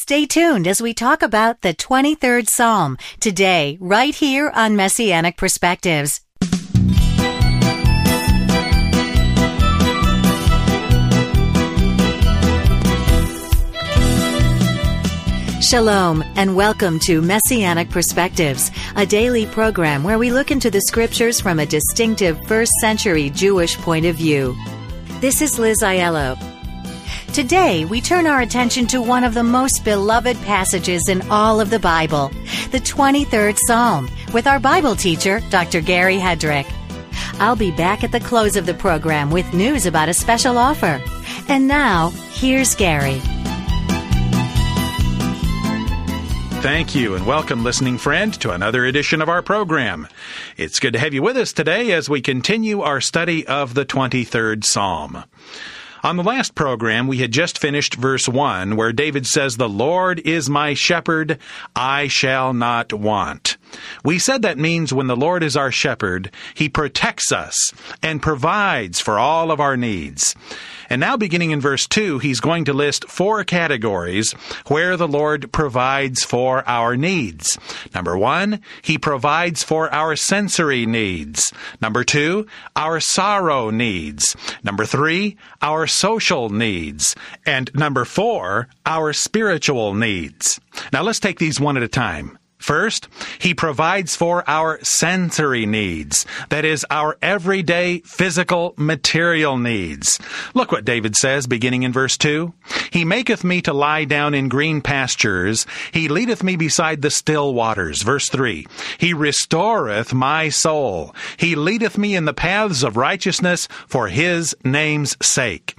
Stay tuned as we talk about the 23rd Psalm today, right here on Messianic Perspectives. Shalom and welcome to Messianic Perspectives, a daily program where we look into the scriptures from a distinctive first century Jewish point of view. This is Liz Aiello. Today, we turn our attention to one of the most beloved passages in all of the Bible, the 23rd Psalm, with our Bible teacher, Dr. Gary Hedrick. I'll be back at the close of the program with news about a special offer. And now, here's Gary. Thank you and welcome, listening friend, to another edition of our program. It's good to have you with us today as we continue our study of the 23rd Psalm. On the last program, we had just finished verse 1, where David says, The Lord is my shepherd, I shall not want. We said that means when the Lord is our shepherd, he protects us and provides for all of our needs. And now, beginning in verse 2, he's going to list four categories where the Lord provides for our needs. Number one, he provides for our sensory needs. Number two, our sorrow needs. Number three, our social needs. And number four, our spiritual needs. Now let's take these one at a time. First, he provides for our sensory needs. That is, our everyday physical material needs. Look what David says beginning in verse 2. He maketh me to lie down in green pastures. He leadeth me beside the still waters. Verse 3. He restoreth my soul. He leadeth me in the paths of righteousness for his name's sake.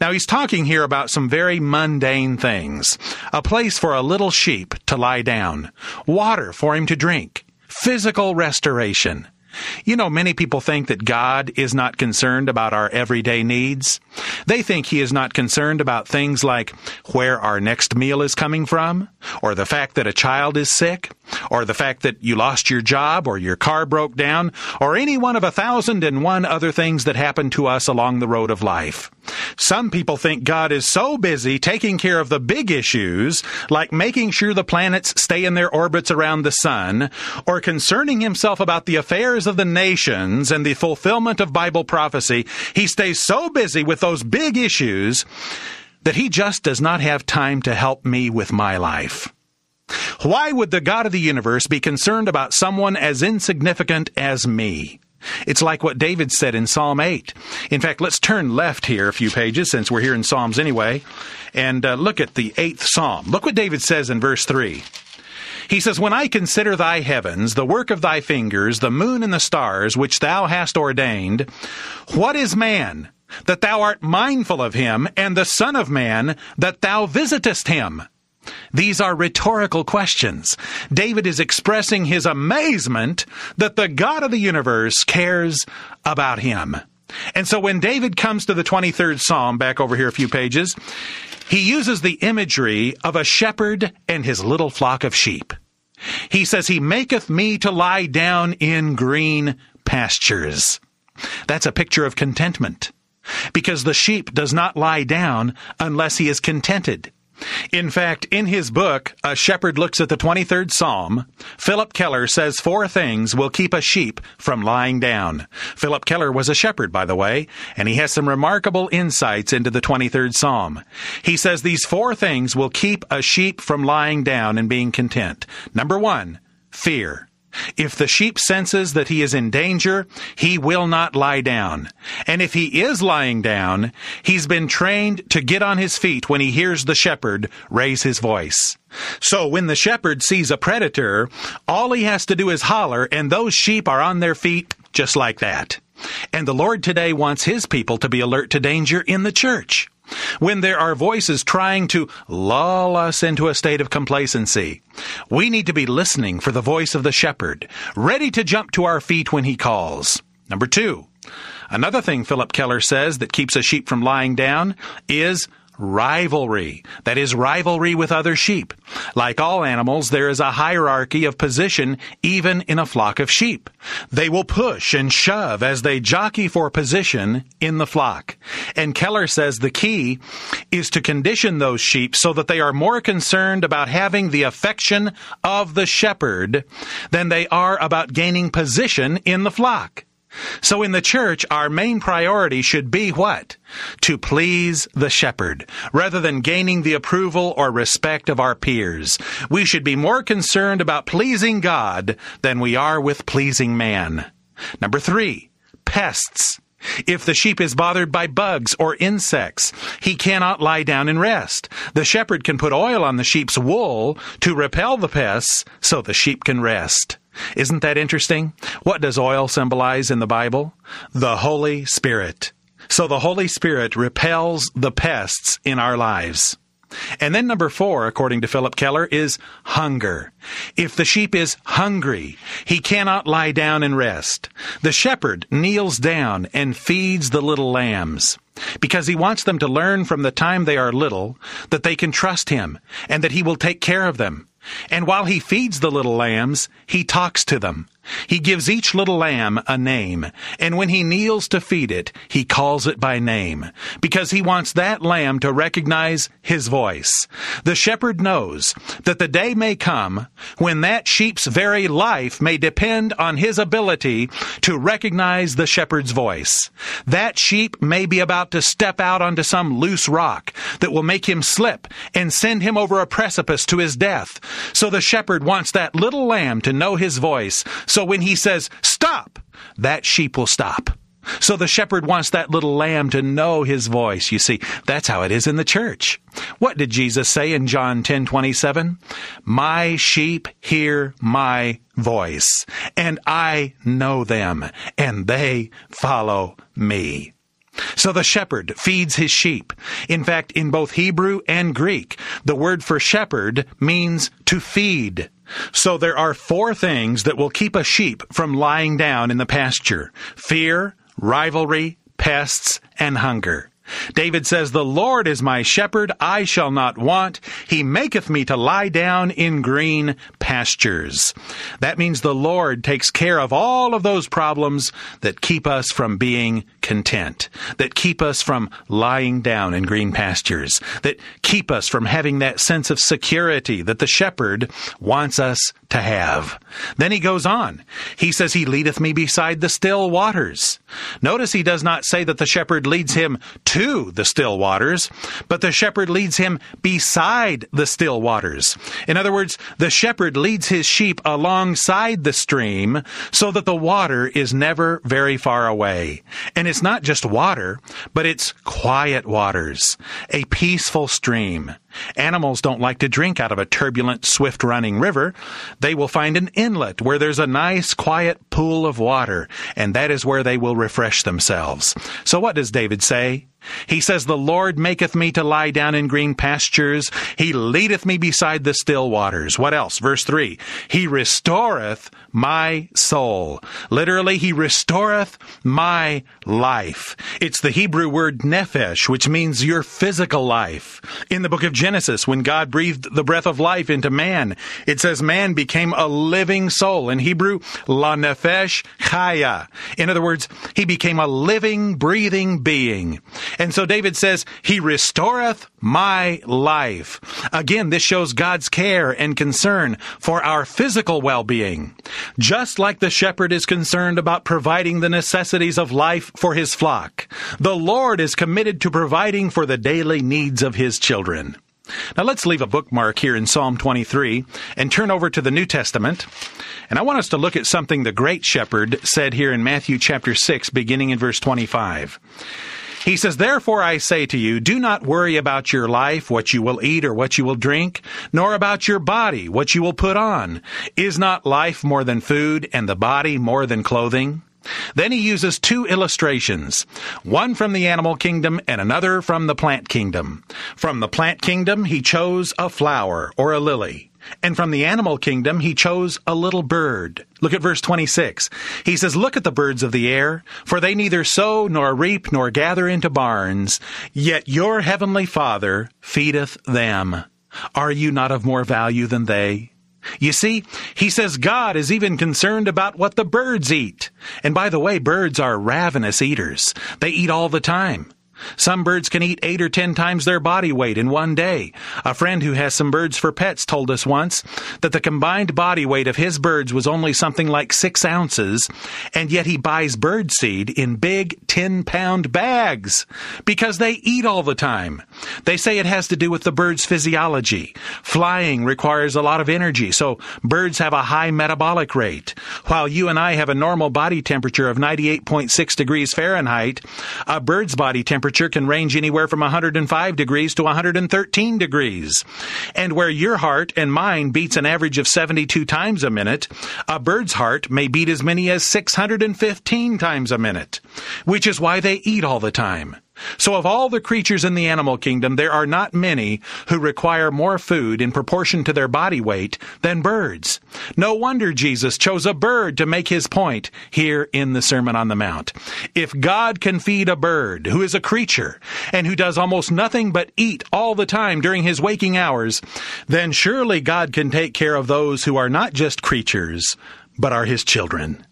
Now he's talking here about some very mundane things. A place for a little sheep to lie down water for him to drink, physical restoration. You know, many people think that God is not concerned about our everyday needs. They think He is not concerned about things like where our next meal is coming from, or the fact that a child is sick, or the fact that you lost your job, or your car broke down, or any one of a thousand and one other things that happen to us along the road of life. Some people think God is so busy taking care of the big issues, like making sure the planets stay in their orbits around the sun, or concerning himself about the affairs of the nations and the fulfillment of Bible prophecy. He stays so busy with those big issues that he just does not have time to help me with my life. Why would the God of the universe be concerned about someone as insignificant as me? It's like what David said in Psalm 8. In fact, let's turn left here a few pages since we're here in Psalms anyway, and uh, look at the 8th Psalm. Look what David says in verse 3. He says, When I consider thy heavens, the work of thy fingers, the moon and the stars, which thou hast ordained, what is man that thou art mindful of him, and the Son of Man that thou visitest him? These are rhetorical questions. David is expressing his amazement that the God of the universe cares about him. And so when David comes to the 23rd Psalm, back over here a few pages, he uses the imagery of a shepherd and his little flock of sheep. He says, He maketh me to lie down in green pastures. That's a picture of contentment. Because the sheep does not lie down unless he is contented. In fact, in his book, A Shepherd Looks at the 23rd Psalm, Phillip Keller says four things will keep a sheep from lying down. Phillip Keller was a shepherd, by the way, and he has some remarkable insights into the 23rd Psalm. He says these four things will keep a sheep from lying down and being content. Number one, fear. If the sheep senses that he is in danger, he will not lie down. And if he is lying down, he's been trained to get on his feet when he hears the shepherd raise his voice. So when the shepherd sees a predator, all he has to do is holler and those sheep are on their feet just like that. And the Lord today wants his people to be alert to danger in the church when there are voices trying to lull us into a state of complacency. We need to be listening for the voice of the shepherd, ready to jump to our feet when he calls. Number two, another thing Phillip Keller says that keeps a sheep from lying down is rivalry. That is rivalry with other sheep. Like all animals, there is a hierarchy of position even in a flock of sheep. They will push and shove as they jockey for position in the flock. And Keller says the key is to condition those sheep so that they are more concerned about having the affection of the shepherd than they are about gaining position in the flock. So in the church, our main priority should be what? To please the shepherd, rather than gaining the approval or respect of our peers. We should be more concerned about pleasing God than we are with pleasing man. Number three, pests. If the sheep is bothered by bugs or insects, he cannot lie down and rest. The shepherd can put oil on the sheep's wool to repel the pests so the sheep can rest. Isn't that interesting? What does oil symbolize in the Bible? The Holy Spirit. So the Holy Spirit repels the pests in our lives. And then number four, according to Phillip Keller, is hunger. If the sheep is hungry, he cannot lie down and rest. The shepherd kneels down and feeds the little lambs because he wants them to learn from the time they are little that they can trust him and that he will take care of them. And while he feeds the little lambs, he talks to them. He gives each little lamb a name, and when he kneels to feed it, he calls it by name, because he wants that lamb to recognize his voice. The shepherd knows that the day may come when that sheep's very life may depend on his ability to recognize the shepherd's voice. That sheep may be about to step out onto some loose rock that will make him slip and send him over a precipice to his death. So the shepherd wants that little lamb to know his voice so when he says, stop, that sheep will stop. So the shepherd wants that little lamb to know his voice. You see, that's how it is in the church. What did Jesus say in John 10 27? My sheep hear my voice, and I know them, and they follow me. So the shepherd feeds his sheep. In fact, in both Hebrew and Greek, the word for shepherd means to feed. So there are four things that will keep a sheep from lying down in the pasture fear, rivalry, pests, and hunger. David says, The Lord is my shepherd, I shall not want. He maketh me to lie down in green pastures. That means the Lord takes care of all of those problems that keep us from being content, that keep us from lying down in green pastures, that keep us from having that sense of security that the shepherd wants us to have. Then he goes on. He says, He leadeth me beside the still waters. Notice he does not say that the shepherd leads him to the still waters, but the shepherd leads him beside the still waters. In other words, the shepherd leads his sheep alongside the stream so that the water is never very far away. And it's not just water, but it's quiet waters, a peaceful stream. Animals don't like to drink out of a turbulent, swift running river. They will find an inlet where there's a nice, quiet pool of water, and that is where they will refresh themselves. So what does David say? He says, The Lord maketh me to lie down in green pastures. He leadeth me beside the still waters. What else? Verse 3 He restoreth my soul. Literally, He restoreth my life. It's the Hebrew word nephesh, which means your physical life. In the book of Genesis, when God breathed the breath of life into man, it says man became a living soul. In Hebrew, la nephesh chaya. In other words, he became a living, breathing being. And so David says, He restoreth my life. Again, this shows God's care and concern for our physical well-being. Just like the shepherd is concerned about providing the necessities of life for his flock, the Lord is committed to providing for the daily needs of his children. Now let's leave a bookmark here in Psalm 23 and turn over to the New Testament. And I want us to look at something the great shepherd said here in Matthew chapter 6, beginning in verse 25. He says, Therefore I say to you, do not worry about your life, what you will eat or what you will drink, nor about your body, what you will put on. Is not life more than food, and the body more than clothing? Then he uses two illustrations, one from the animal kingdom and another from the plant kingdom. From the plant kingdom, he chose a flower or a lily. And from the animal kingdom, he chose a little bird. Look at verse 26. He says, Look at the birds of the air, for they neither sow nor reap nor gather into barns, yet your heavenly Father feedeth them. Are you not of more value than they? You see, he says God is even concerned about what the birds eat. And by the way, birds are ravenous eaters. They eat all the time. Some birds can eat eight or ten times their body weight in one day. A friend who has some birds for pets told us once that the combined body weight of his birds was only something like six ounces, and yet he buys bird seed in big 10 pound bags because they eat all the time. They say it has to do with the bird's physiology. Flying requires a lot of energy, so birds have a high metabolic rate. While you and I have a normal body temperature of 98.6 degrees Fahrenheit, a bird's body temperature temperature can range anywhere from 105 degrees to 113 degrees. And where your heart and mine beats an average of 72 times a minute, a bird's heart may beat as many as 615 times a minute, which is why they eat all the time. So of all the creatures in the animal kingdom, there are not many who require more food in proportion to their body weight than birds. No wonder Jesus chose a bird to make his point here in the Sermon on the Mount. If God can feed a bird who is a creature and who does almost nothing but eat all the time during his waking hours, then surely God can take care of those who are not just creatures, but are his children.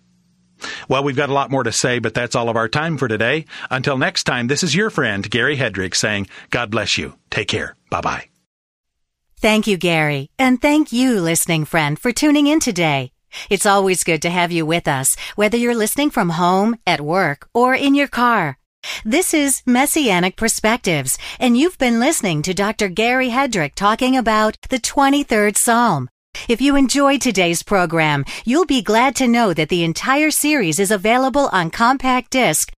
Well, we've got a lot more to say, but that's all of our time for today. Until next time, this is your friend, Gary Hedrick, saying, God bless you. Take care. Bye bye. Thank you, Gary. And thank you, listening friend, for tuning in today. It's always good to have you with us, whether you're listening from home, at work, or in your car. This is Messianic Perspectives, and you've been listening to Dr. Gary Hedrick talking about the 23rd Psalm. If you enjoyed today's program, you'll be glad to know that the entire series is available on compact disc.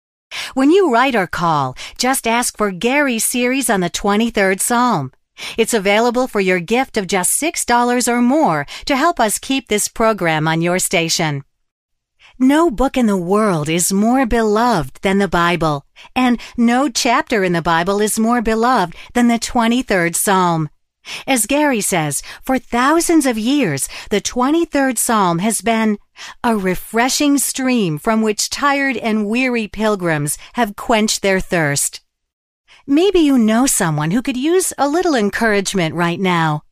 When you write or call, just ask for Gary's series on the 23rd Psalm. It's available for your gift of just $6 or more to help us keep this program on your station. No book in the world is more beloved than the Bible, and no chapter in the Bible is more beloved than the 23rd Psalm. As Gary says, for thousands of years, the 23rd Psalm has been a refreshing stream from which tired and weary pilgrims have quenched their thirst. Maybe you know someone who could use a little encouragement right now.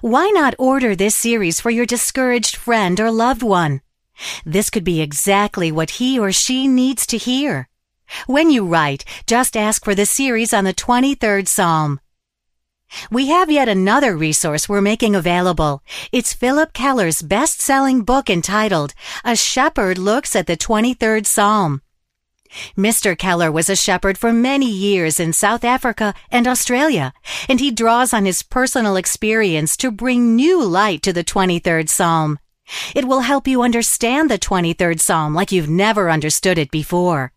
Why not order this series for your discouraged friend or loved one? This could be exactly what he or she needs to hear. When you write, just ask for the series on the 23rd Psalm. We have yet another resource we're making available. It's Phillip Keller's best-selling book entitled A Shepherd Looks at the 23rd Psalm. Mr. Keller was a shepherd for many years in South Africa and Australia, and he draws on his personal experience to bring new light to the 23rd Psalm. It will help you understand the 23rd Psalm like you've never understood it before.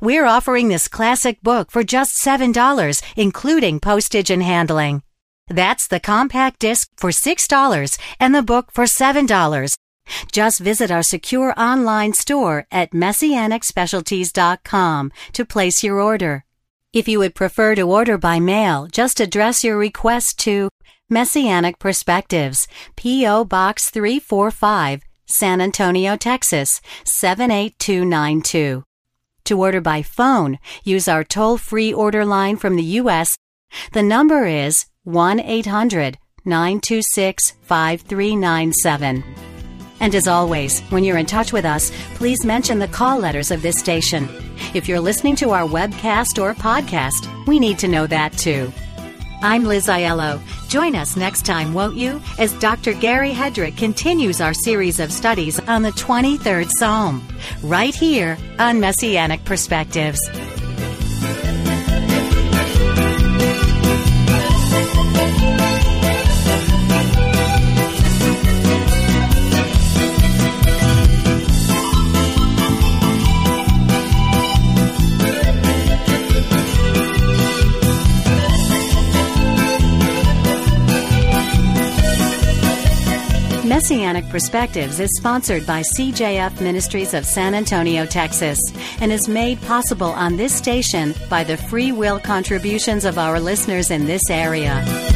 We're offering this classic book for just $7, including postage and handling. That's the compact disc for $6 and the book for $7. Just visit our secure online store at messianicspecialties.com to place your order. If you would prefer to order by mail, just address your request to Messianic Perspectives, P.O. Box 345, San Antonio, Texas 78292. To order by phone, use our toll-free order line from the U.S. The number is 1-800-926-5397. And as always, when you're in touch with us, please mention the call letters of this station. If you're listening to our webcast or podcast, we need to know that too. I'm Liz Aiello. Join us next time, won't you, as Dr. Gary Hedrick continues our series of studies on the 23rd Psalm, right here on Messianic Perspectives. Messianic Perspectives is sponsored by CJF Ministries of San Antonio, Texas, and is made possible on this station by the free will contributions of our listeners in this area.